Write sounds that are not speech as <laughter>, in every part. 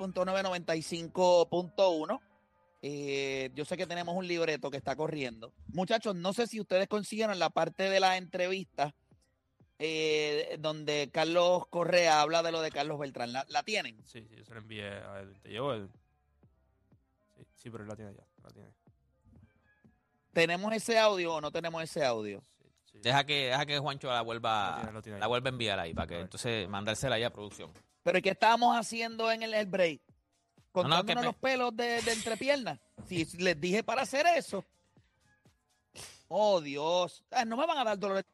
Sol.995.1. Eh, yo sé que tenemos un libreto que está corriendo. Muchachos, no sé si ustedes consiguieron la parte de la entrevista eh, donde Carlos Correa habla de lo de Carlos Beltrán. ¿La, la tienen? Sí, sí, yo se lo envié a él. ¿Te llegó él? Sí, sí, pero la tiene ya. La tiene. ¿Tenemos ese audio o no tenemos ese audio? Deja que, deja que Juancho la vuelva, la vuelva a enviar ahí para que entonces mandársela ahí a producción. Pero ¿y ¿qué estábamos haciendo en el, el break? no, Contándonos me- los pelos de, de entrepiernas. Si les dije para hacer eso. Oh, Dios. Ah, no me van a dar dolor.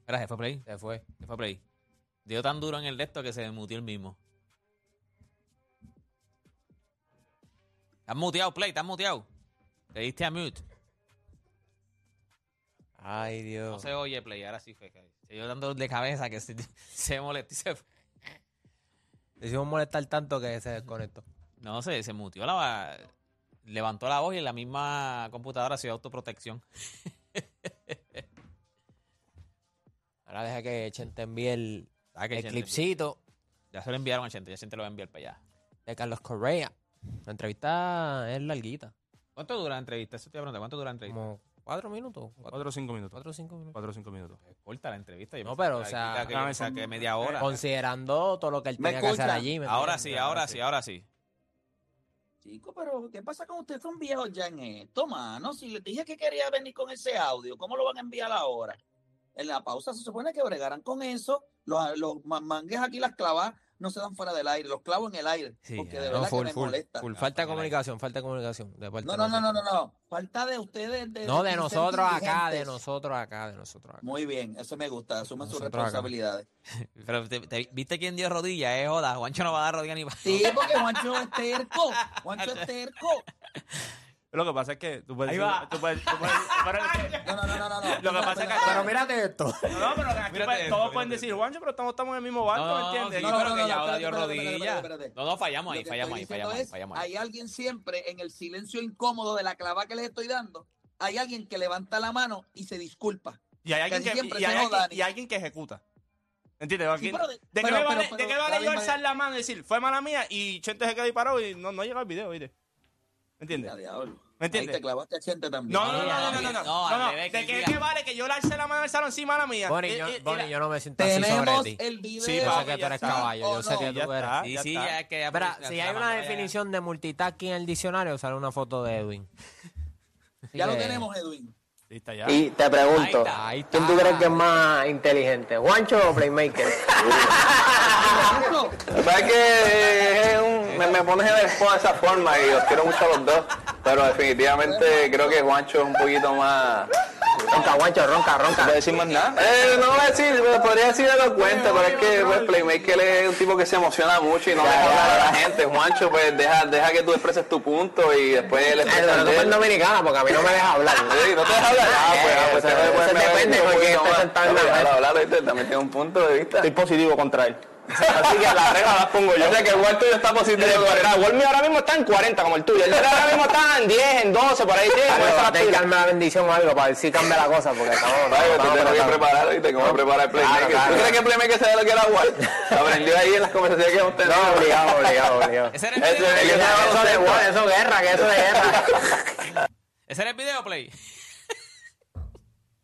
Espera, se fue play. Se fue. Se fue play. Dio tan duro en el de esto que se mutió el mismo. Estás muteado, play, estás muteado. Te diste a mute. Ay, Dios. No se oye play, ahora sí fue. que Se dio dando dolor de cabeza que se, <laughs> se molestó y se fue. Le hicimos molestar tanto que se desconectó. No sé, se mutió la. Levantó la voz y en la misma computadora se dio autoprotección. <laughs> Ahora deja que Chente envíe el, Ah, que el Chente- clipcito Ya se lo enviaron a Chente, ya Chente lo va a enviar para allá. de Carlos Correa. La entrevista es larguita. ¿Cuánto dura la entrevista? Eso te iba a preguntar, ¿cuánto dura la entrevista? Como cuatro minutos. Cuatro, Cuatro o cinco minutos. cuatro o cinco minutos. Cuatro o cinco minutos. Corta la entrevista. yo No, pero, o sea, que- o sea, que media hora. Considerando todo lo que él ¿Me tenía que hacer allí. ¿me Ahora sí, ahora sí, ahora sí. Chico, pero ¿qué pasa con ustedes? Son viejos ya en esto, mano. Si les dije que quería venir con ese audio, ¿cómo lo van a enviar ahora? En la pausa se supone que bregaran con eso. Los, los ma- mangues aquí, las clavas, no se dan fuera del aire. Los clavo en el aire. Sí, porque ah, de no, verdad full, que me full, molesta. full. Ah, Falta de ahí. comunicación, falta de comunicación. de parte No, no, no, no, no, no. Falta de ustedes. De, No, de nosotros acá, de nosotros acá, de nosotros acá. Muy bien, eso me gusta. Asumen sus acá. responsabilidades. <laughs> Pero te- te- ¿viste quién dio rodilla? Eh, joda, Juancho no va a dar rodilla ni para. Sí, porque <laughs> Juancho es terco. Juancho es terco. Lo que pasa es que tú puedes Ahí decir- va. tú puedes- tú puedes- <laughs> pero es que- No, no, no, no. no. Lo que pasa es que- Pero mírate esto. No, pero aquí Mírate pues, esto, todos pueden decir, Juancho, pero estamos, estamos en el mismo barco, ¿me entiendes? sí, no, no, pero no, que no, ya espérate, dio rodilla. No, no, fallamos ahí, fallamos ahí, fallamos ahí, fallamos ahí. Hay alguien siempre en el silencio incómodo de la clava que les estoy dando. Hay alguien que levanta la mano y se disculpa. Y hay alguien que, y hay alguien, y alguien que ejecuta. ¿Entiendes? Alguien- pero de- ¿De qué pero- vale, pero- de qué vale yo alzar la mano y decir, fue mala mía y Chente se quedó ahí parado y no, no llega el video, ¿viste? ¿Me entiendes? ¿Me entiendes? Ahí te clavaste a Chente también. No, no, no, no, no, al no, no, revés, no, no, al revés, ¿De que qué, qué vale que yo le alce la mano al salón sí, mala mía? Bonnie, Eh, yo, eh, Bonnie, yo no me siento así sobre Tenemos ti. el video. Sí, Yo sé papi, que tú ya eres está. caballo, yo ¿O sé no? que Ya tú eres. está. Sí, ya sí, está. es que. ya Espera, pusiste si la hay una definición de multitasking en el diccionario, sale una foto de Edwin. <laughs> Ya lo que- tenemos, Edwin. Está ya. Y te Ahí pregunto, está, ahí está. ¿quién tú crees que es más inteligente, Juancho o Playmaker? <laughs> La es que es un- me, me pones en el spot de esa forma y los quiero mucho a los dos, pero definitivamente creo que Juancho es un poquito más... Ronca, Juancho, ronca, ronca. ¿No decir más nada? Eh, no voy a decir, podría decir elocuente, pero es que pues, Playmaker es un tipo que se emociona mucho y no deja hablar a la gente. Juancho, pues deja, deja que tú expreses tu punto y después él expresa él. dominicana, porque a mí no me deja hablar. Sí, no te deja hablar. Ah, pues, ah, pues, pues, me- depende me- porque me- sentado. También tiene un punto de vista. Estoy positivo contra él. Así que las reglas las pongo yo. O sea que el Walter está positivo. El ahora mismo está en 40 como el tuyo. El ahora mismo está en 10, en 12, por ahí. Tiene, Hay que darme la bendición o algo para ver si cambia la cosa, porque estamos... Te tengo que preparar, ¿viste? ¿Cómo preparar el Playmaker? Claro, claro. ¿Tú crees que el Playmaker sabe lo que era Walter? <laughs> Aprendió ahí en las conversaciones que hemos tenido. No, obligado, obligado, obligado. Ese era el video. que Eso, de eso es guerra, que eso de guerra. <laughs> Ese era el video, Play.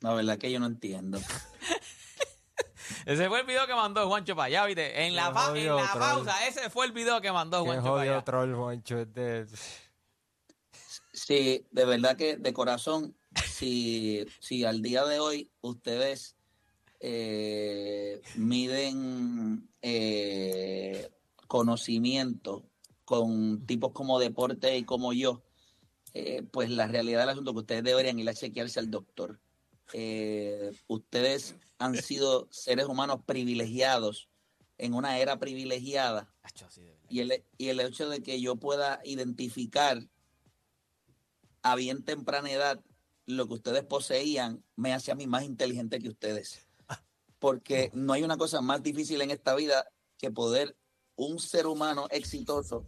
la verdad que yo no entiendo. Ese fue el video que mandó Juancho para allá, ¿viste? En la, pa- en la pausa, ese fue el video que mandó Qué Juancho para allá. troll, Juancho. este- Sí, de verdad que de corazón, si, si al día de hoy ustedes eh, miden eh, conocimiento con tipos como deporte y como yo, eh, pues la realidad del asunto es que ustedes deberían ir a chequearse al doctor. Eh, ustedes han sido seres humanos privilegiados en una era privilegiada y el, y el hecho de que yo pueda identificar a bien temprana edad lo que ustedes poseían me hace a mí más inteligente que ustedes. Porque no hay una cosa más difícil en esta vida que poder un ser humano exitoso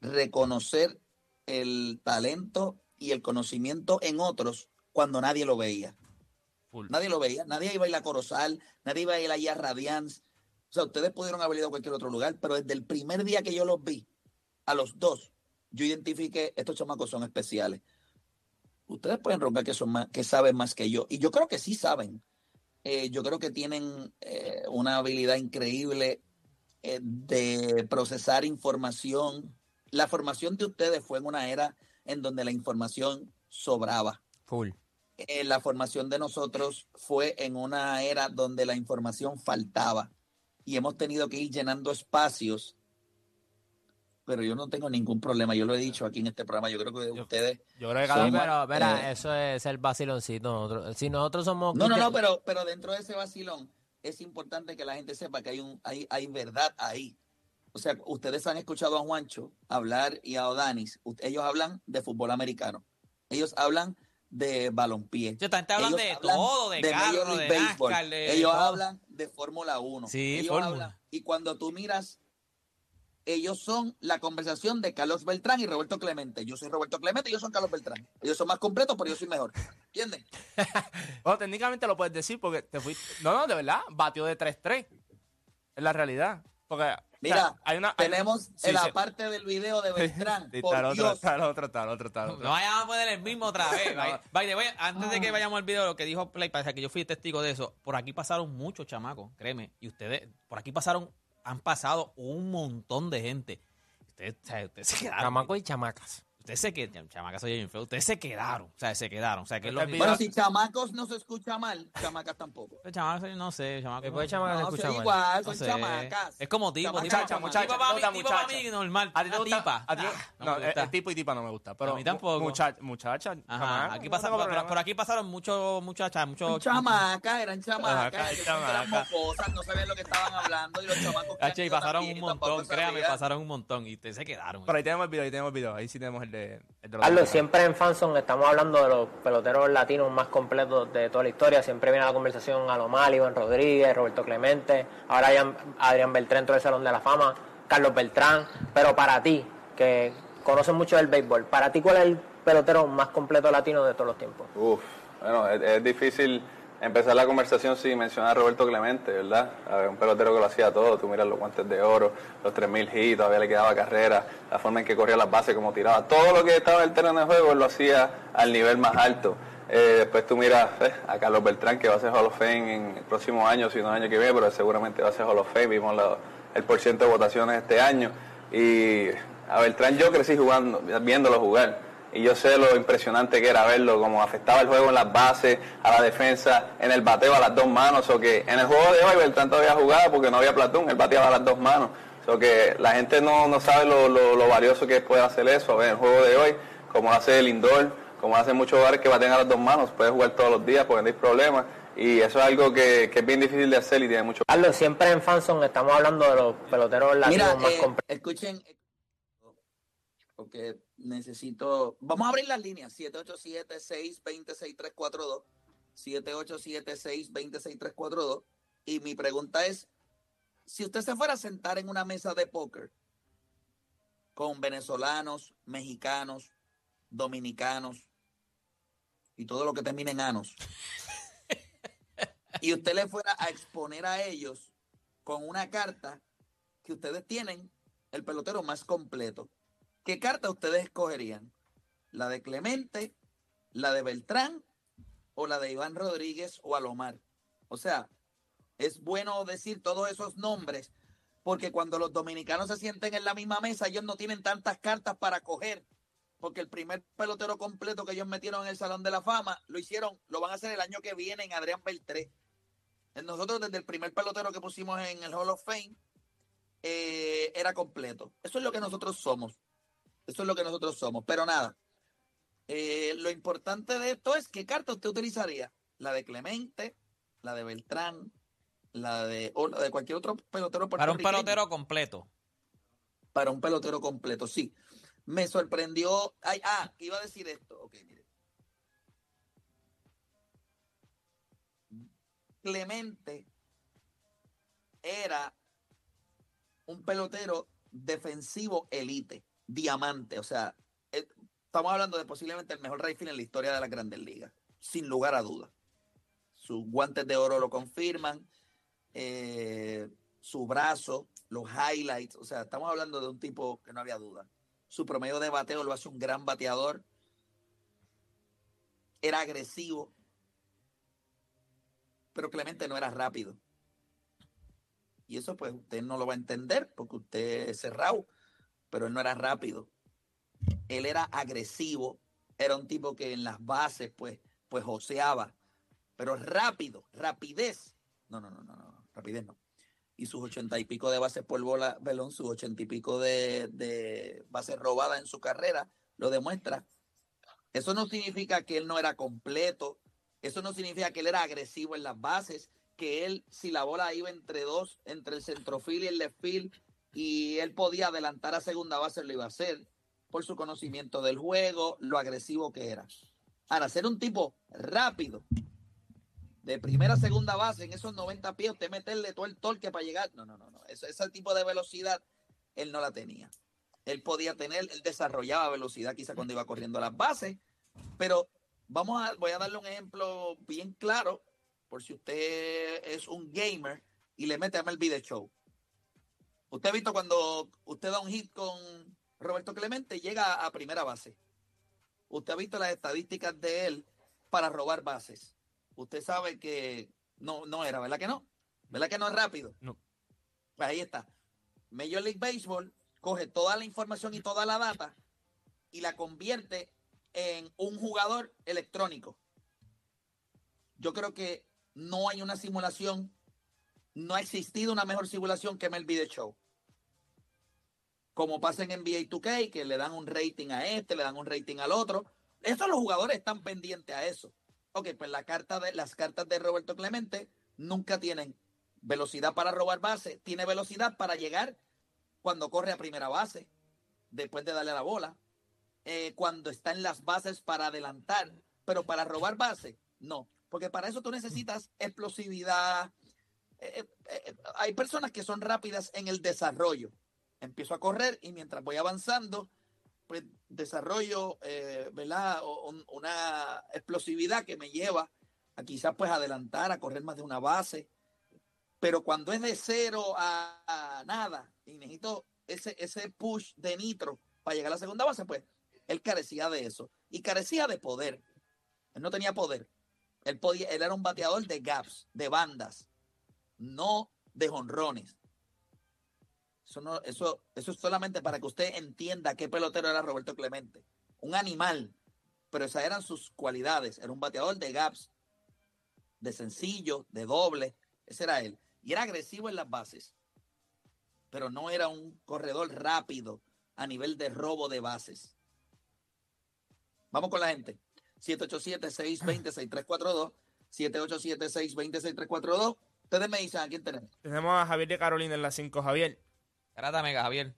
reconocer el talento y el conocimiento en otros cuando nadie lo veía. Full. Nadie lo veía, nadie iba a ir a Corozal, nadie iba a ir allá a Radiance. O sea, ustedes pudieron haber ido a cualquier otro lugar, pero desde el primer día que yo los vi, a los dos, yo identifiqué, estos chamacos son especiales. Ustedes pueden roncar que son más, que saben más que yo. Y yo creo que sí saben. Eh, yo creo que tienen eh, una habilidad increíble eh, de procesar información. La formación de ustedes fue en una era en donde la información sobraba. Full. Eh, la formación de nosotros fue en una era donde la información faltaba y hemos tenido que ir llenando espacios. Pero yo no tengo ningún problema, yo lo he dicho aquí en este programa, yo creo que Yo- ustedes... Yo creo que cada pero, mira, eh, eso es el vaciloncito. Nosotros, si nosotros somos. No, no, no, pero, pero dentro de ese vacilón es importante que la gente sepa que hay, un, hay, hay verdad ahí. O sea, ustedes han escuchado a Juancho hablar y a Odanis, ellos hablan de fútbol americano, ellos hablan de balompié. Yo también te hablan Ellos de hablan todo, de, carro, League de Baseball. NASCAR, de Ellos todo. hablan de Fórmula 1. Sí, Ellos hablan- y cuando tú miras, ellos son la conversación de Carlos Beltrán y Roberto Clemente. Yo soy Roberto Clemente y ellos son Carlos Beltrán. Ellos son más completos, pero yo soy mejor. ¿Entiendes? <laughs> Bueno, técnicamente lo puedes decir porque te fuiste. No, no, de verdad, batió de 3-3. Es la realidad. Porque. O Mira, sea, hay una. hay- Tenemos sí, en la sí. parte del video de <laughs> Beltrán. Sí, por Está el otro, Dios. está el otro, está el otro, está el otro. No vayamos a poner el mismo otra vez. <laughs> No. By- by the way, antes de que vayamos al video, lo que dijo Play, parece que yo fui testigo de eso. Por aquí pasaron muchos chamacos, créeme. Y ustedes, por aquí pasaron, han pasado un montón de gente. Ustedes, ustedes se quedaron. Chamacos y chamacas. Ustedes se quedaron. Chamacas, soy bien feo. Ustedes se quedaron. O sea, se quedaron. O sea, que es lo El que. video- Bueno, si chamacos no se escucha mal, chamacas tampoco. Chamacas, no sé, chamacos. Después de chamacas se No, escucha son mal. igual, No son sé. chamacas. Es como tipo, Muchacha, tipo, muchacha, tipo para mí, tipo para mí normal. ¿A ti te gusta? tipa. A ti- Ah, no no, me el, tipo y tipa no me gusta. Pero A mí tampoco. Muchacha, muchacha. Ajá, aquí no pasa, tengo por, por aquí pasaron muchos muchachas, muchos Son chamacas, eran chamacas. Eran mocosas, no sabían lo que estaban hablando y los chamacos. y pasaron un montón, créame, pasaron un montón y ustedes se quedaron. Pero ahí tenemos el video, ahí tenemos el video. Ahí sí tenemos el de, el de los Carlos, siempre en Fanson estamos hablando de los peloteros latinos más completos de toda la historia. Siempre viene a la conversación Alomar, Iván Rodríguez, Roberto Clemente, ahora Adrián, Adrián Beltrán dentro del Salón de la Fama, Carlos Beltrán. Pero para ti, que conoces mucho del béisbol, para ti, ¿cuál es el pelotero más completo latino de todos los tiempos? Uf, bueno, es, es difícil empezar la conversación sin mencionar a Roberto Clemente, ¿verdad? Un pelotero que lo hacía todo, tú miras los guantes de oro, los 3000 hits, todavía le quedaba carrera, la forma en que corría las bases, como tiraba, todo lo que estaba en el terreno de juego lo hacía al nivel más alto. Eh, después tú miras eh, a Carlos Beltrán, que va a ser Hall of Fame en el próximo año, si no el año que viene, pero seguramente va a ser Hall of Fame, vimos la- el porciento de votaciones este año. Y a Beltrán yo crecí jugando, viéndolo jugar. Y yo sé lo impresionante que era verlo, cómo afectaba el juego en las bases, a la defensa, en el bateo a las dos manos. O que en el juego de hoy Beltrán todavía jugaba porque no había platón, él bateaba a las dos manos. O que la gente no, no sabe lo, lo- lo valioso que puede hacer eso. A ver, el juego de hoy, como hace el indoor, como lo hacen muchos jugadores que baten a las dos manos, puede jugar todos los días porque no hay problema. Y eso es algo que, que es bien difícil de hacer y tiene mucho Carlos, siempre en Fanson estamos hablando de los peloteros latinos Mira, más eh, completos. escuchen, porque necesito. Vamos a abrir las líneas: 787-620-6342. 787-620-6342. Y mi pregunta es: si usted se fuera a sentar en una mesa de póker con venezolanos, mexicanos, dominicanos y todo lo que termine en anos, y usted le fuera a exponer a ellos con una carta que ustedes tienen el pelotero más completo. ¿Qué carta ustedes escogerían? ¿La de Clemente, la de Beltrán o la de Iván Rodríguez o Alomar? O sea, es bueno decir todos esos nombres porque cuando los dominicanos se sienten en la misma mesa, ellos no tienen tantas cartas para coger. Porque el primer pelotero completo que ellos metieron en el Salón de la Fama lo hicieron, lo van a hacer el año que viene en Adrián Beltré. Nosotros desde el primer pelotero que pusimos en el Hall of Fame eh, era completo. Eso es lo que nosotros somos. Eso es lo que nosotros somos. Pero nada, eh, lo importante de esto es qué carta usted utilizaría. La de Clemente, la de Beltrán, la de, o la de cualquier otro pelotero. Para un pelotero completo. Para un pelotero completo, sí. Me sorprendió. Ay, ah, iba a decir esto. Ok, mire. Clemente era un pelotero defensivo elite, diamante. O sea, eh, estamos hablando de posiblemente el mejor right en la historia de las grandes ligas, sin lugar a dudas. Sus guantes de oro lo confirman. Eh, su brazo, los highlights, o sea, estamos hablando de un tipo que no había duda. Su promedio de bateo lo hace un gran bateador. Era agresivo, pero Clemente no era rápido. Y eso pues usted no lo va a entender porque usted es cerrado, pero él no era rápido. Él era agresivo, era un tipo que en las bases pues, pues joseaba, pero rápido, rapidez. No, no, no, no, no, rapidez no. Y sus ochenta y pico de bases por bola, Belón, sus ochenta y pico de, de bases robadas en su carrera, lo demuestra. Eso no significa que él no era completo, eso no significa que él era agresivo en las bases, que él, si la bola iba entre dos, entre el centrofil y el left field, y él podía adelantar a segunda base, lo iba a hacer por su conocimiento del juego, lo agresivo que era. Ahora, ser un tipo rápido, de primera a segunda base, en esos 90 pies, usted meterle todo el torque para llegar. No, no, no, no. Ese, tipo de velocidad, él no la tenía. Él podía tener, él desarrollaba velocidad quizá cuando iba corriendo a las bases, pero vamos a, voy a darle un ejemplo bien claro, por si usted es un gamer y le mete a el video show. Usted ha visto cuando usted da un hit con Roberto Clemente, llega a primera base. Usted ha visto las estadísticas de él para robar bases. Usted sabe que no, no era, ¿verdad que no? ¿Verdad que no es rápido? No. Pues ahí está. Major League Baseball coge toda la información y toda la data y la convierte en un jugador electrónico. Yo creo que no hay una simulación, no ha existido una mejor simulación que MLB The Show. Como pasa en NBA 2K, que le dan un rating a este, le dan un rating al otro. Eso los jugadores están pendientes a eso. Ok, pues la de, las cartas de Roberto Clemente nunca tienen velocidad para robar base, tiene velocidad para llegar cuando corre a primera base, después de darle la bola, eh, cuando está en las bases para adelantar, pero para robar base, no, porque para eso tú necesitas explosividad. Eh, eh, hay personas que son rápidas en el desarrollo. Empiezo a correr y mientras voy avanzando, pues desarrollo, ¿verdad? una explosividad que me lleva a quizás pues adelantar, a correr más de una base. Pero cuando es de cero a, a nada y necesito ese, ese push de nitro para llegar a la segunda base, pues él carecía de eso. Y carecía de poder. Él no tenía poder. Él, podía, él era un bateador de gaps, de bandas, no de jonrones. Eso, eso, eso es solamente para que usted entienda qué pelotero era Roberto Clemente. Un animal, pero esas eran sus cualidades. Era un bateador de gaps, de sencillo, de doble. Ese era él. Y era agresivo en las bases, pero no era un corredor rápido a nivel de robo de bases. Vamos con la gente. 787-620-6342. 787-620-6342. Ustedes me dicen a quién tenemos. Tenemos a Javier de Carolina en la 5. Javier. Grata mega, Javier.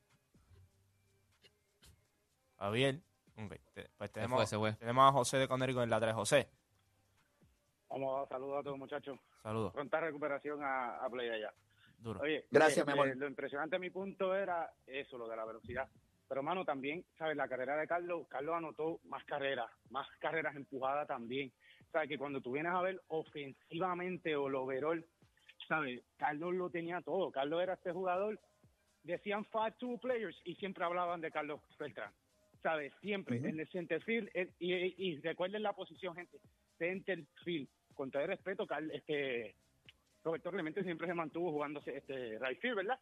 Javier. Ok, te- Pues Se tenemos, fue, se fue. tenemos a José de Conérico en la 3. José, Vamos, saludos a todos muchachos. saludos. Pronta recuperación a, a Play allá. Duro. Oye, Gracias, eh, mi amor. lo impresionante a mi punto era eso, lo de la velocidad. Pero, mano, también, ¿sabes? La carrera de Carlos, Carlos anotó más carreras, más carreras empujadas también. ¿Sabes? Que cuando tú vienes a ver ofensivamente o lo overall, ¿sabes? Carlos lo tenía todo. Carlos era este jugador, decían five two players y siempre hablaban de Carlos Beltrán. ¿Sabes? Siempre, en el center field. y, y- y recuerden la posición, gente. Center field. Con todo el respeto, Carl- este, Roberto Clemente siempre se mantuvo jugando este, right field, ¿verdad?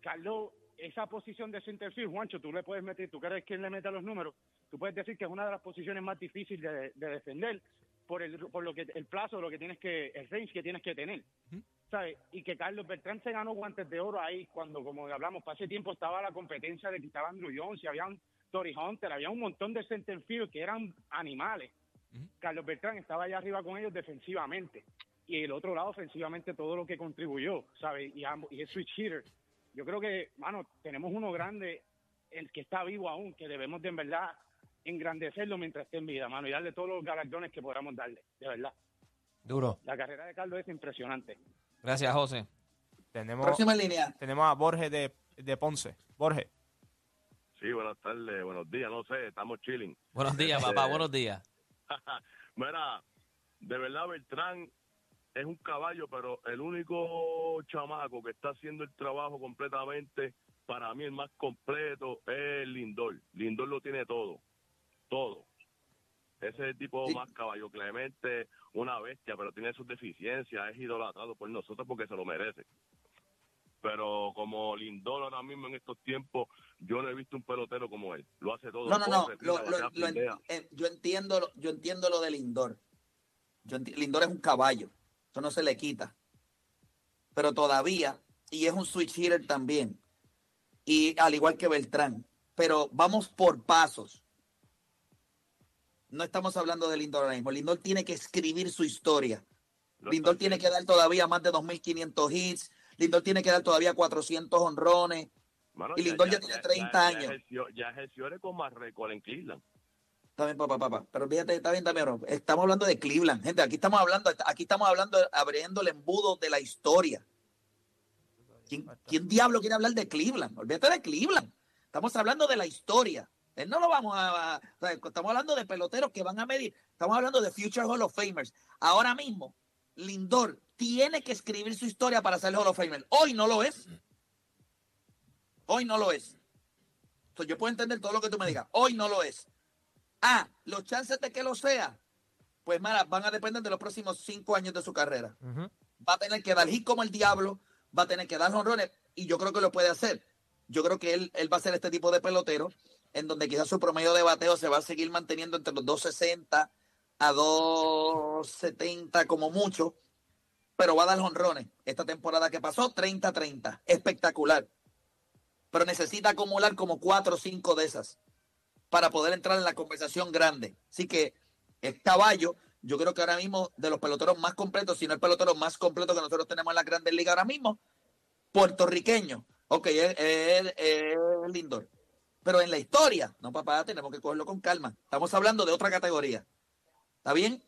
Carlos, esa posición de center field, Juancho, tú le puedes meter, tú crees que le meta los números, tú puedes decir que es una de las posiciones más difíciles de, de defender por el por lo que el plazo, lo que tienes que, el range que tienes que tener. ¿Sabes? Y que Carlos Beltrán se ganó guantes de oro ahí cuando, como hablamos, para ese tiempo estaba la competencia de que estaba Andrew Jones y había un Tory Hunter, había un montón de center field que eran animales. Carlos Beltrán estaba allá arriba con ellos defensivamente. Y el otro lado, ofensivamente, todo lo que contribuyó, ¿sabes? Y, ambos, y es switch hitter. Yo creo que, mano, tenemos uno grande, el que está vivo aún, que debemos de en verdad engrandecerlo mientras esté en vida, mano, y darle todos los galardones que podamos darle, de verdad. Duro. La carrera de Carlos es impresionante. Gracias, José. Tenemos, Próxima línea. tenemos a Borges de, de Ponce. Borges. Sí, buenas tardes, buenos días, no sé, estamos chilling. Buenos días, papá, buenos días. <laughs> Mira, de verdad, Beltrán es un caballo, pero el único chamaco que está haciendo el trabajo completamente, para mí el más completo es Lindor. Lindor lo tiene todo, todo. Ese tipo Sí. más caballo Clemente, una bestia, pero tiene sus deficiencias, es idolatrado por nosotros porque se lo merece. Pero como Lindor ahora mismo en estos tiempos, yo no he visto un pelotero como él. Lo hace todo. No, no, no. lo- lo- lo eh, yo entiendo, lo- yo entiendo lo de Lindor. Yo Lindor es un caballo. Eso no se le quita. Pero todavía, y es un switch hitter también. Y al igual que Beltrán. Pero vamos por pasos. No estamos hablando de Lindor ahora mismo. Lindor tiene que escribir su historia. Lo Lindor tiene que dar todavía más de 2.500 hits. Lindor tiene que dar todavía 400 honrones. Mano, y Lindor ya tiene 30 años. Ya ejerció, ya ejerció con más récord en Cleveland. Está bien, papá, papá. Pero fíjate, está bien también. Estamos hablando de Cleveland, gente. Aquí estamos hablando, aquí estamos hablando, abriendo el embudo de la historia. ¿Quién, quién diablo quiere hablar de Cleveland? Olvídate de Cleveland. Estamos hablando de la historia. Él no lo vamos a, Estamos hablando de peloteros que van a medir. Estamos hablando de Future Hall of Famers. Ahora mismo, Lindor tiene que escribir su historia para ser Hall of Famer. Hoy no lo es. Hoy no lo es. Entonces, yo puedo entender todo lo que tú me digas. Hoy no lo es. Ah, los chances de que lo sea, pues mira, van a depender de los próximos cinco años de su carrera. Va a tener que dar hit como el diablo, va a tener que dar honrones, y yo creo que lo puede hacer. Yo creo que él, él va a ser este tipo de pelotero, en donde quizás su promedio de bateo se va a seguir manteniendo entre los 260 a 270 como mucho, pero va a dar honrones. Esta temporada que pasó, 30-30, espectacular. Pero necesita acumular como cuatro o cinco de esas para poder entrar en la conversación grande. Así que es caballo. Yo creo que ahora mismo de los peloteros más completos, si no el pelotero más completo que nosotros tenemos en las grandes ligas ahora mismo, puertorriqueño. Ok, es- es Lindor. Pero en la historia, no papá, tenemos que cogerlo con calma. Estamos hablando de otra categoría. ¿Está bien?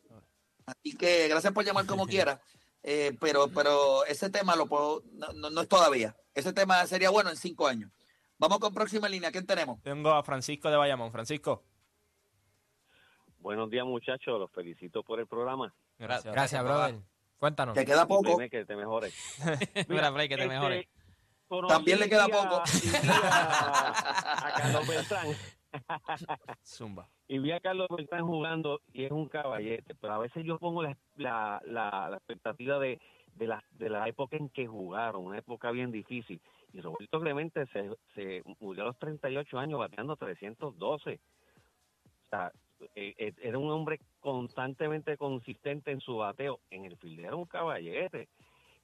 Así que gracias por llamar como <laughs> quiera. Eh, pero, pero ese tema lo puedo, no, no- no es todavía. Ese tema sería bueno en cinco años. Vamos con próxima línea. ¿Quién tenemos? Tengo a Francisco de Bayamón. Francisco. Buenos días, muchachos. Los felicito por el programa. Gracias. Gracias, brother. Cuéntanos. Te queda poco. Dime que te mejores. <laughs> Mira, Frey, que te Este, mejores. Conocí También le queda a- poco. a, <laughs> a Carlos Beltrán. <laughs> Zumba. Y vi a Carlos Beltrán jugando y es un caballete. Pero a veces yo pongo la, la, la, la expectativa de, de, la, de la época en que jugaron, una época bien difícil. Y Roberto Clemente se, se murió a los 38 años bateando 312. O sea, eh, eh, era un hombre constantemente consistente en su bateo. En el field era un caballete.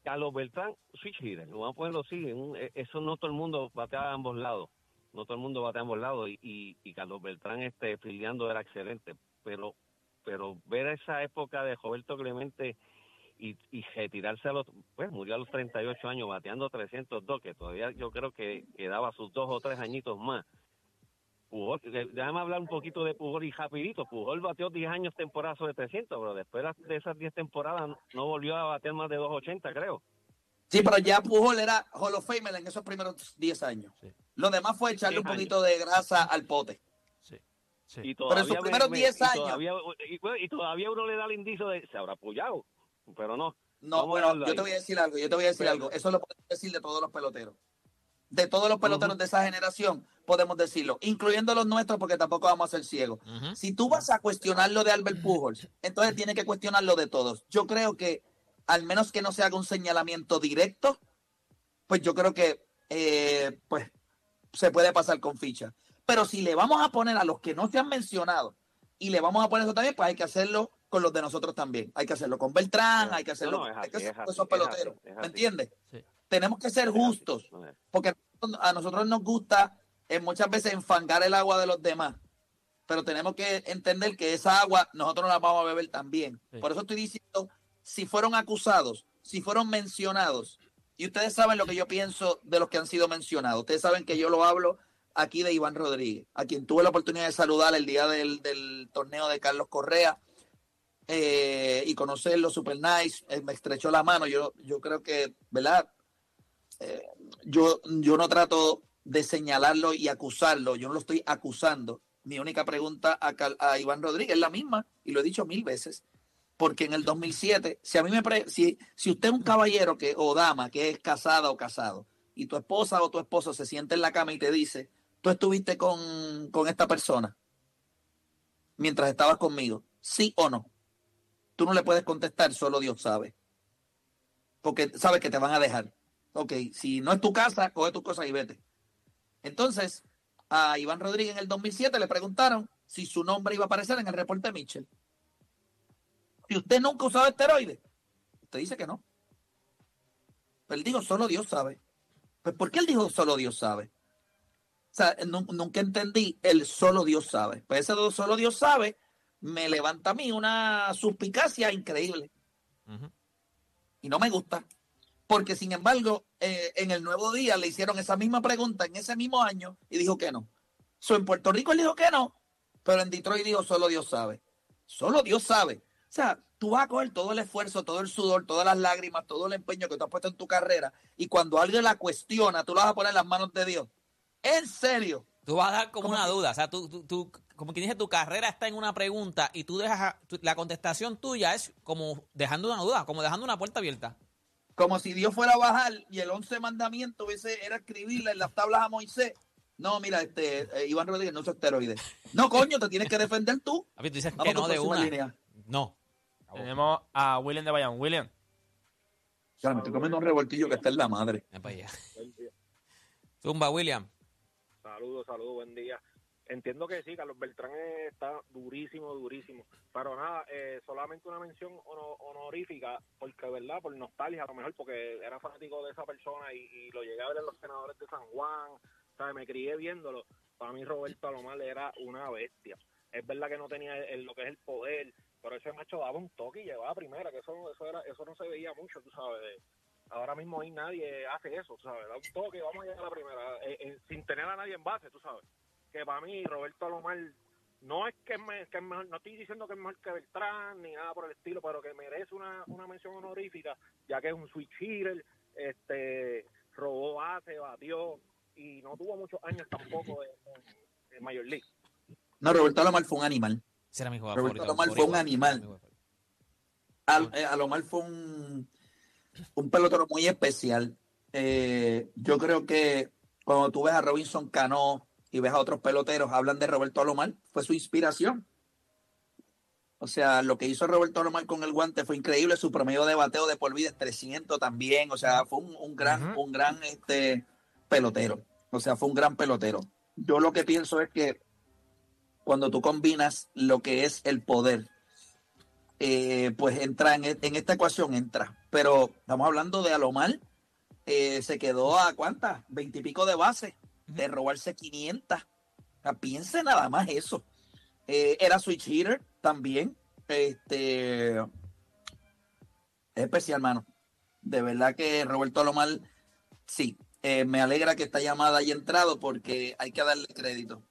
Carlos Beltrán, switch hitter, lo vamos a ponerlo así. eso no todo el mundo batea a ambos lados. No todo el mundo batea a ambos lados. Y, y, Carlos Beltrán este, fildeando era excelente. Pero pero ver esa época de Roberto Clemente y, y retirarse a los, pues murió a los 38 años bateando 302, que todavía yo creo que quedaba sus dos o tres añitos más. Pujol, déjame hablar un poquito de Pujol y rapidito. Pujol bateó 10 años temporadas sobre 300, pero después de esas 10 temporadas no volvió a batear más de 280, creo. Sí, pero ya Pujol era Hall of Famer en esos primeros 10 años. Sí. Lo demás fue echarle un 10 poquito de grasa al pote. Sí. Sí. Y Pero en sus todavía me- primeros me- 10 y años. Todavía, y, bueno, y todavía uno le da el indicio de se habrá apoyado, pero no. No, bueno, yo ahí. te voy a decir algo, yo te voy a decir Pero- algo. Eso lo podemos decir de todos los peloteros. De todos los peloteros de esa generación, podemos decirlo, incluyendo los nuestros, porque tampoco vamos a ser ciegos. Si tú vas a cuestionar lo de Albert Pujols, entonces tienes que cuestionar lo de todos. Yo creo que, al menos que no se haga un señalamiento directo, pues yo creo que, eh, pues, se puede pasar con ficha. Pero si le vamos a poner a los que no se han mencionado y le vamos a poner eso también, pues hay que hacerlo con los de nosotros también. Hay que hacerlo con Beltrán, hay que hacerlo No, no, es hay que así, hacerlo es con esos es peloteros. así, es ¿Me entiendes? Sí. Tenemos que ser justos porque a nosotros nos gusta eh, muchas veces enfangar el agua de los demás, pero tenemos que entender que esa agua nosotros no la vamos a beber también. Sí. Por eso estoy diciendo, si fueron acusados, si fueron mencionados, y ustedes saben lo que yo pienso de los que han sido mencionados, ustedes saben que yo lo hablo aquí de Iván Rodríguez, a quien tuve la oportunidad de saludar el día del, del torneo de Carlos Correa. Eh, y conocerlo, super nice, eh, me estrechó la mano, yo, yo creo que, ¿verdad? Eh, yo, yo no trato de señalarlo y acusarlo, yo no lo estoy acusando. Mi única pregunta a, Cal- Iván Rodríguez es la misma, y lo he dicho mil veces. Porque en el 2007, si a mí me pre- si, si usted es un caballero que o dama que es casada o casado y tu esposa o tu esposo se siente en la cama y te dice, tú estuviste con, con esta persona mientras estabas conmigo, sí o no. Tú no le puedes contestar, solo Dios sabe. Porque sabes que te van a dejar. Ok, si no es tu casa, coge tus cosas y vete. Entonces, a Iván Rodríguez en el 2007 le preguntaron si su nombre iba a aparecer en el reporte Mitchell. Si usted nunca usado esteroides, usted dice que no. Pero él dijo, solo Dios sabe. Pues, ¿por qué él dijo, solo Dios sabe? O sea, nu- nunca entendí el solo Dios sabe. Pues ese solo Dios sabe me levanta a mí una suspicacia increíble. Y no me gusta. Porque, sin embargo, eh, en el nuevo día le hicieron esa misma pregunta en ese mismo año y dijo que no. So, en Puerto Rico él dijo que no, pero en Detroit dijo solo Dios sabe. Solo Dios sabe. O sea, tú vas a coger todo el esfuerzo, todo el sudor, todas las lágrimas, todo el empeño que tú has puesto en tu carrera y cuando alguien la cuestiona, tú la vas a poner en las manos de Dios. En serio. Tú vas a dar como ¿Cómo una que? duda. O sea, tú, tú, tú- como quien dice, tu carrera está en una pregunta y tú dejas, a- tú- la contestación tuya es como dejando una duda, como dejando una puerta abierta. Como si Dios fuera a bajar y el once mandamiento hubiese, era escribirle en las tablas a Moisés. No, mira, este eh, Iván Rodríguez no usa esteroides. No, <laughs> coño, te tienes que defender tú. Papi, tú dices Vamos que no de una. línea. No. Tenemos a William de Bayamón. William. Ya, me estoy comiendo un revoltillo que está en la madre. Zumba, William. Saludos, saludos, buen día. Entiendo que sí, Carlos Beltrán está durísimo, durísimo. Pero nada, eh, solamente una mención hono- honorífica, porque, ¿verdad? Por nostalgia, a lo mejor, porque era fanático de esa persona y, lo llegué a ver en los senadores de San Juan, ¿sabes? Me crié viéndolo. Para mí, Roberto Alomar era una bestia. Es verdad que no tenía el- lo que es el poder, pero ese macho daba un toque y llevaba primera, que eso, eso, era, eso no se veía mucho, tú sabes. Ahora mismo ahí nadie hace eso, ¿sabes? Da un toque, vamos a llegar a la primera, eh, eh, sin tener a nadie en base, tú sabes que para mí Roberto Alomar no es que es, me- que es mejor, no estoy diciendo que es mejor que Beltrán ni nada por el estilo, pero que merece una, una mención honorífica, ya que es un switch hitter, este, robó base, batió y no tuvo muchos años tampoco en, en- Major League. No, Roberto Alomar fue un animal. Mi Roberto favorito. Alomar fue un animal. Al- eh, Alomar fue un, un pelotero muy especial. Eh, yo creo que cuando tú ves a Robinson Cano y ves a otros peloteros, hablan de Roberto Alomar, fue su inspiración. O sea, lo que hizo Roberto Alomar con el guante fue increíble. Su promedio de bateo de por vida es 300 también. O sea, fue un, un gran, un gran este, pelotero. O sea, fue un gran pelotero. Yo lo que pienso es que cuando tú combinas lo que es el poder, eh, pues entra en, e- en esta ecuación, entra. Pero estamos hablando de Alomar, eh, se quedó a cuántas, veintipico de base, de robarse 500. O sea, piense nada más eso. Eh, era switch hitter también. Este es especial, mano. De verdad que Roberto Alomar, sí. me alegra que esta llamada haya entrado porque hay que darle crédito.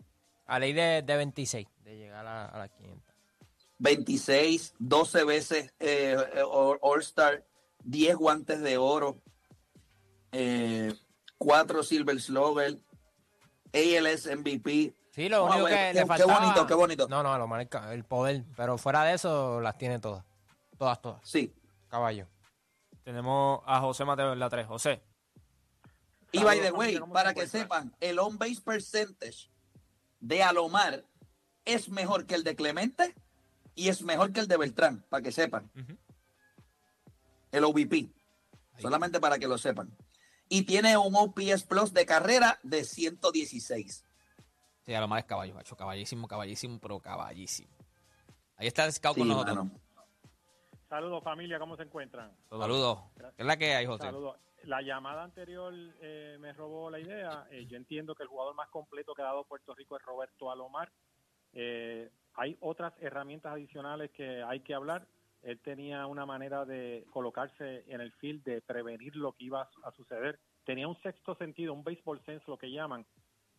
A ley de, de 26, de llegar a, a las 500. 26, 12 veces eh, eh, All- All-Star, 10 guantes de oro, eh, 4 Silver Slugger, ALS MVP. Sí, lo único eh, que qué- le qué faltaba... bonito, qué bonito. No, no, lo marca, el poder. Pero fuera de eso, las tiene todas. Todas, todas. Sí. Caballo. Tenemos a José Mateo en la 3. José. Y by the way, familia, ¿cómo para que sepan, el on-base percentage de Alomar es mejor que el de Clemente y es mejor que el de Beltrán, para que sepan. El OVP, solamente para que lo sepan. Y tiene un OPS Plus de carrera de 116. Sí, Alomar es caballo, macho. Caballísimo, caballísimo, pero caballísimo. Ahí está el scout Sí, con nosotros. mano. Saludos familia, ¿cómo se encuentran? Saludos. ¿Qué es la que hay, José? Saludos. La llamada anterior eh, me robó la idea. Eh, yo entiendo que el jugador más completo que ha dado Puerto Rico es Roberto Alomar. Eh, hay otras herramientas adicionales que hay que hablar. Él tenía una manera de colocarse en el field, de prevenir lo que iba a suceder. Tenía un sexto sentido, un baseball sense, lo que llaman,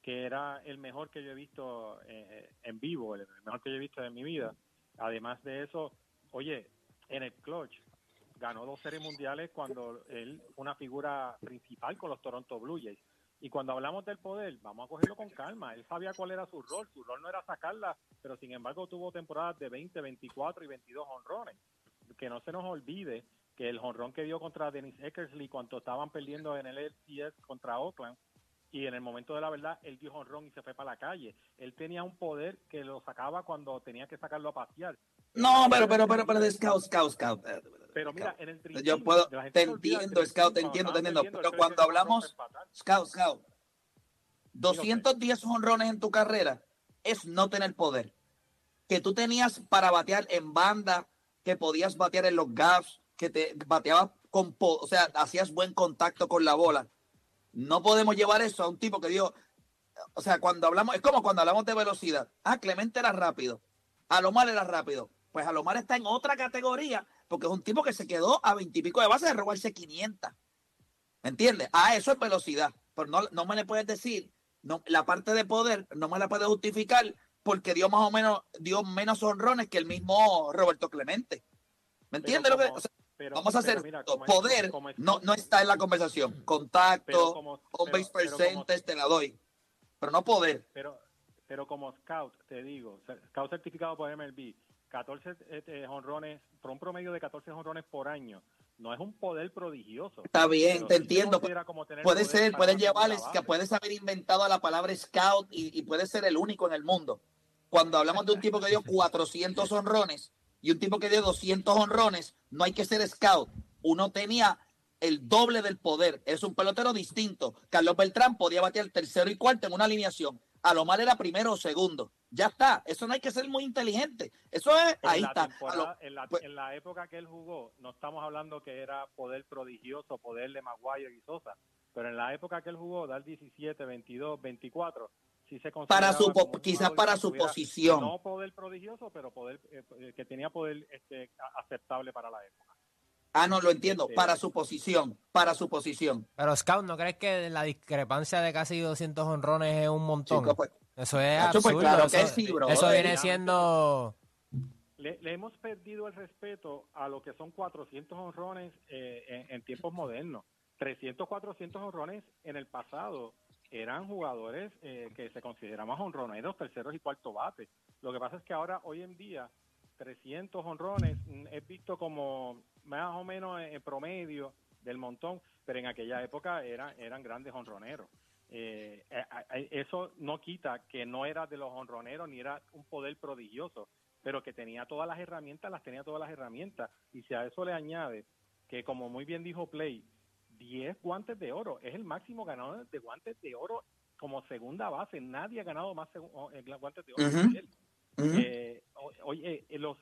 que era el mejor que yo he visto eh, en vivo, el mejor que yo he visto en mi vida. Además de eso, oye, en el clutch, ganó dos series mundiales cuando él una figura principal con los Toronto Blue Jays. Y cuando hablamos del poder, vamos a cogerlo con calma. Él sabía cuál era su rol. Su rol no era sacarla, pero sin embargo tuvo temporadas de 20, 24 y 22 honrones. que no se nos olvide que el jonrón que dio contra Dennis Eckersley cuando estaban perdiendo en el LCS contra Oakland y en el momento de la verdad él dio jonrón y se fue para la calle. Él tenía un poder que lo sacaba cuando tenía que sacarlo a pasear. No, pero, pero, pero, pero, Scout, Scout, Scout. Pero mira, en el Yo puedo, te entiendo, Scout, te entiendo, te entiendo. Pero cuando hablamos. Scout, Scout, 210 honrones en tu carrera es no tener poder. Que tú tenías para batear en banda, que podías batear en los gaps, que te bateabas con, o sea, hacías buen contacto con la bola. No podemos llevar eso a un tipo que dio, o sea, cuando hablamos, es como cuando hablamos de velocidad. Ah, Clemente era rápido. Alomar era rápido. Pues Alomar está en otra categoría porque es un tipo que se quedó a veintipico de base de robarse 500. ¿Me entiendes? Ah, eso es velocidad. Pero no, no me le puedes decir, no, la parte de poder no me la puedes justificar porque dio más o menos, dio menos honrones que el mismo Roberto Clemente. ¿Me entiendes lo que? como- o sea, pero- vamos a hacer mira, esto. como- poder como es- no, no está en la conversación. Contacto, como- on base percentage, te la doy. Pero no poder. Pero, pero como scout, te digo, scout certificado por MLB, 14 este, jonrones, por un promedio de 14 jonrones por año, no es un poder prodigioso. Está bien, Pero te sí entiendo. tener Puede ser, segunda llevarles, que puedes haber inventado la palabra scout y, y puede ser el único en el mundo. Cuando hablamos de un tipo que dio <laughs> 400 honrones y un tipo que dio 200 honrones, no hay que ser scout. Uno tenía el doble del poder. Es un pelotero distinto. Carlos Beltrán podía batear tercero y cuarto en una alineación. A lo mal era primero o segundo. Ya está. Eso no hay que ser muy inteligente. Eso es, ahí en está. A temporada- lo- en, la, pues- en la época que él jugó, no estamos hablando que era poder prodigioso, poder de Maguire y Sosa, pero en la época que él jugó, dar 17, 22, 24, sí se Para su quizás para su posición. No poder prodigioso, pero poder eh, eh, que tenía poder este, aceptable para la época. Ah, no, lo entiendo. Este- Para su posición. Para su posición. Pero Scout, ¿no crees que la discrepancia de casi 200 honrones es un montón? Chico, pues, eso es pues absurdo. claro que eso, sí, bro. eso viene siendo... Le, le hemos perdido el respeto a lo que son 400 honrones eh, en, en tiempos modernos. 300, 400 honrones en el pasado eran jugadores eh, que se consideraban honroneros, terceros y cuarto bate. Lo que pasa es que ahora, hoy en día, 300 honrones mm, es visto como más o menos en promedio del montón, pero en aquella época era, eran grandes honroneros. Eh, eh, eh, eso no quita que no era de los honroneros ni era un poder prodigioso, pero que tenía todas las herramientas, las tenía todas las herramientas. Y si a eso le añade que, como muy bien dijo Play, 10 guantes de oro, es el máximo ganador de guantes de oro como segunda base. Nadie ha ganado más eh, guantes de oro que él. Ujú. Eh, oye, eh, los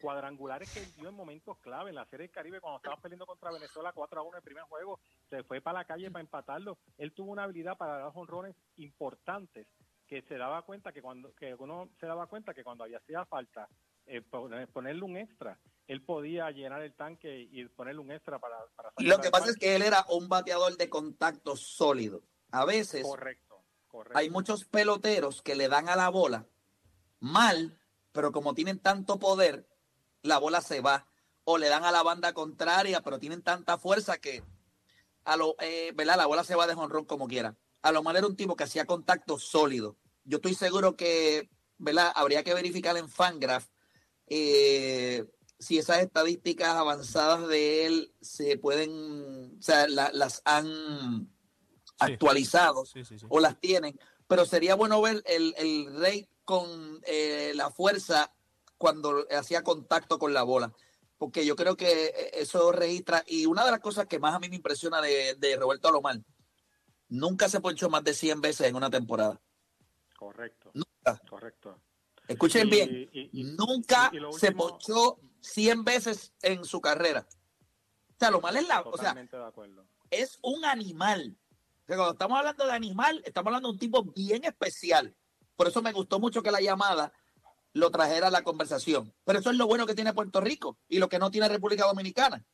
cuadrangulares que dio en momentos clave en la Serie del Caribe, cuando estaba perdiendo contra Venezuela 4 a 1 en el primer juego, se fue para la calle para empatarlo. Él tuvo una habilidad para dar honrones importantes que se daba cuenta que cuando que uno se daba cuenta que cuando había hacía falta eh, poner- ponerle un extra, él podía llenar el tanque y ponerle un extra para, para Y sacar lo que pasa es que él era un bateador de contacto sólido. A veces correcto, correcto. hay muchos peloteros que le dan a la bola mal, pero como tienen tanto poder, la bola se va. O le dan a la banda contraria, pero tienen tanta fuerza que a lo, eh, ¿verdad? la bola se va de jonrón como quiera. A lo mal era un tipo que hacía contacto sólido. Yo estoy seguro que, ¿verdad? Habría que verificar en Fangraph eh, si esas estadísticas avanzadas de él se pueden, o sea, la- las han actualizado Sí, sí, sí. o las tienen, pero sería bueno ver el, el rey con eh, la fuerza cuando hacía contacto con la bola, porque yo creo que eh, eso registra, y una de las cosas que más a mí me impresiona de, de Roberto Alomar, nunca se ponchó más de 100 veces en una temporada. Correcto, Nunca. correcto. Escuchen Y- bien, y- y- nunca lo se último- ponchó 100 veces en su carrera. O sea, Alomar es la, o sea, Totalmente de acuerdo. es un animal. O sea, cuando estamos hablando de animal, estamos hablando de un tipo bien especial. Por eso me gustó mucho que la llamada lo trajera a la conversación. Pero eso es lo bueno que tiene Puerto Rico y lo que no tiene República Dominicana.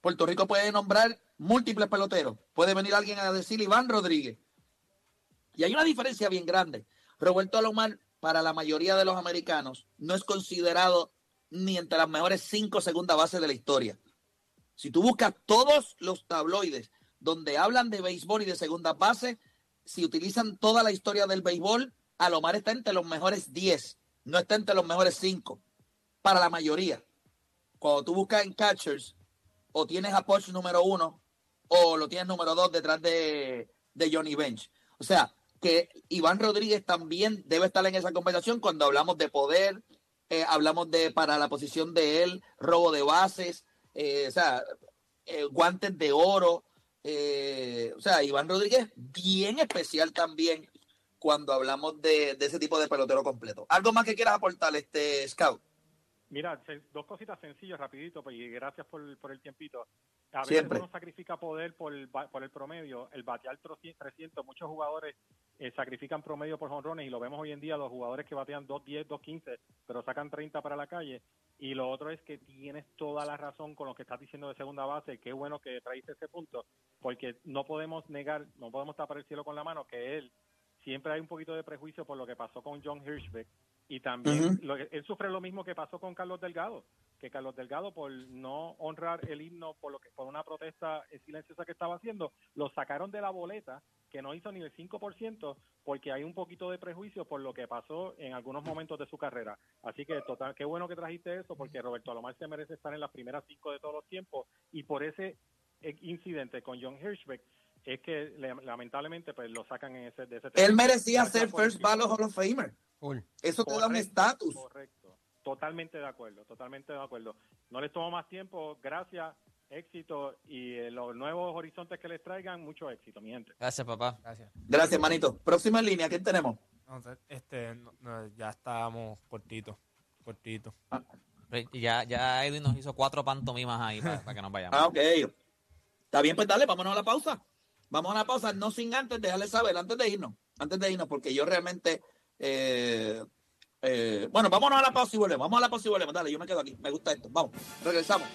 Puerto Rico puede nombrar múltiples peloteros. Puede venir alguien a decir Iván Rodríguez. Y hay una diferencia bien grande. Roberto Alomar, para la mayoría de los americanos, no es considerado ni entre las mejores cinco segundas bases de la historia. Si tú buscas todos los tabloides donde hablan de béisbol y de segunda base, si utilizan toda la historia del béisbol, Alomar está entre los mejores 10, no está entre los mejores 5, para la mayoría. cuando tú buscas en catchers, o tienes a Poch número uno, o lo tienes número dos detrás de, de Johnny Bench. O sea, que Iván Rodríguez también debe estar en esa conversación cuando hablamos de poder, eh, hablamos de para la posición de él, robo de bases, eh, o sea, eh, guantes de oro. o sea, Iván Rodríguez bien especial también cuando hablamos de, de ese tipo de pelotero completo. ¿Algo más que quieras aportar, este Scout? Mira, dos cositas sencillas, rapidito, pues, y gracias por, por el tiempito. A veces Siempre. uno sacrifica poder por, el por el promedio, el batear 300, muchos jugadores eh, sacrifican promedio por jonrones y lo vemos hoy en día, los jugadores que batean 2.10, 2.15, pero sacan 30 para la calle. Y lo otro es que tienes toda la razón con lo que estás diciendo de segunda base, qué bueno que traíste ese punto, porque no podemos negar, no podemos tapar el cielo con la mano que él siempre hay un poquito de prejuicio por lo que pasó con John Hirschbeck y también lo él sufre lo mismo que pasó con Carlos Delgado, que Carlos Delgado por no honrar el himno por lo que por una protesta silenciosa que estaba haciendo, lo sacaron de la boleta que no hizo ni el 5% porque hay un poquito de prejuicio por lo que pasó en algunos momentos de su carrera. Así que total, qué bueno que trajiste eso porque Roberto Alomar se merece estar en las primeras cinco de todos los tiempos y por ese eh, incidente con John Hirschbeck es que le- lamentablemente pues lo sacan en ese de ese Él merecía ser First. Ballot Hall of Famer. Eso te da un estatus. Correcto. Totalmente de acuerdo, totalmente de acuerdo. No les tomo más tiempo. Gracias, éxito y eh, los nuevos horizontes que les traigan, mucho éxito, mi gente. Gracias, papá. Gracias. Gracias, manito. Próxima en línea, ¿quién tenemos? No, te- este, no, no, ya estábamos cortitos, cortitos. Y Ya, ya Edwin nos hizo cuatro pantomimas ahí para, <laughs> para que nos vayamos. Ah, ok. Está bien, pues dale, vámonos a la pausa. Vamos a la pausa, no sin antes dejarle saber, antes de irnos, antes de irnos, porque yo realmente, eh, eh, bueno, vámonos a la pausa y volvemos, vamos a la pausa y volvemos, dale, yo me quedo aquí, me gusta esto, vamos, regresamos.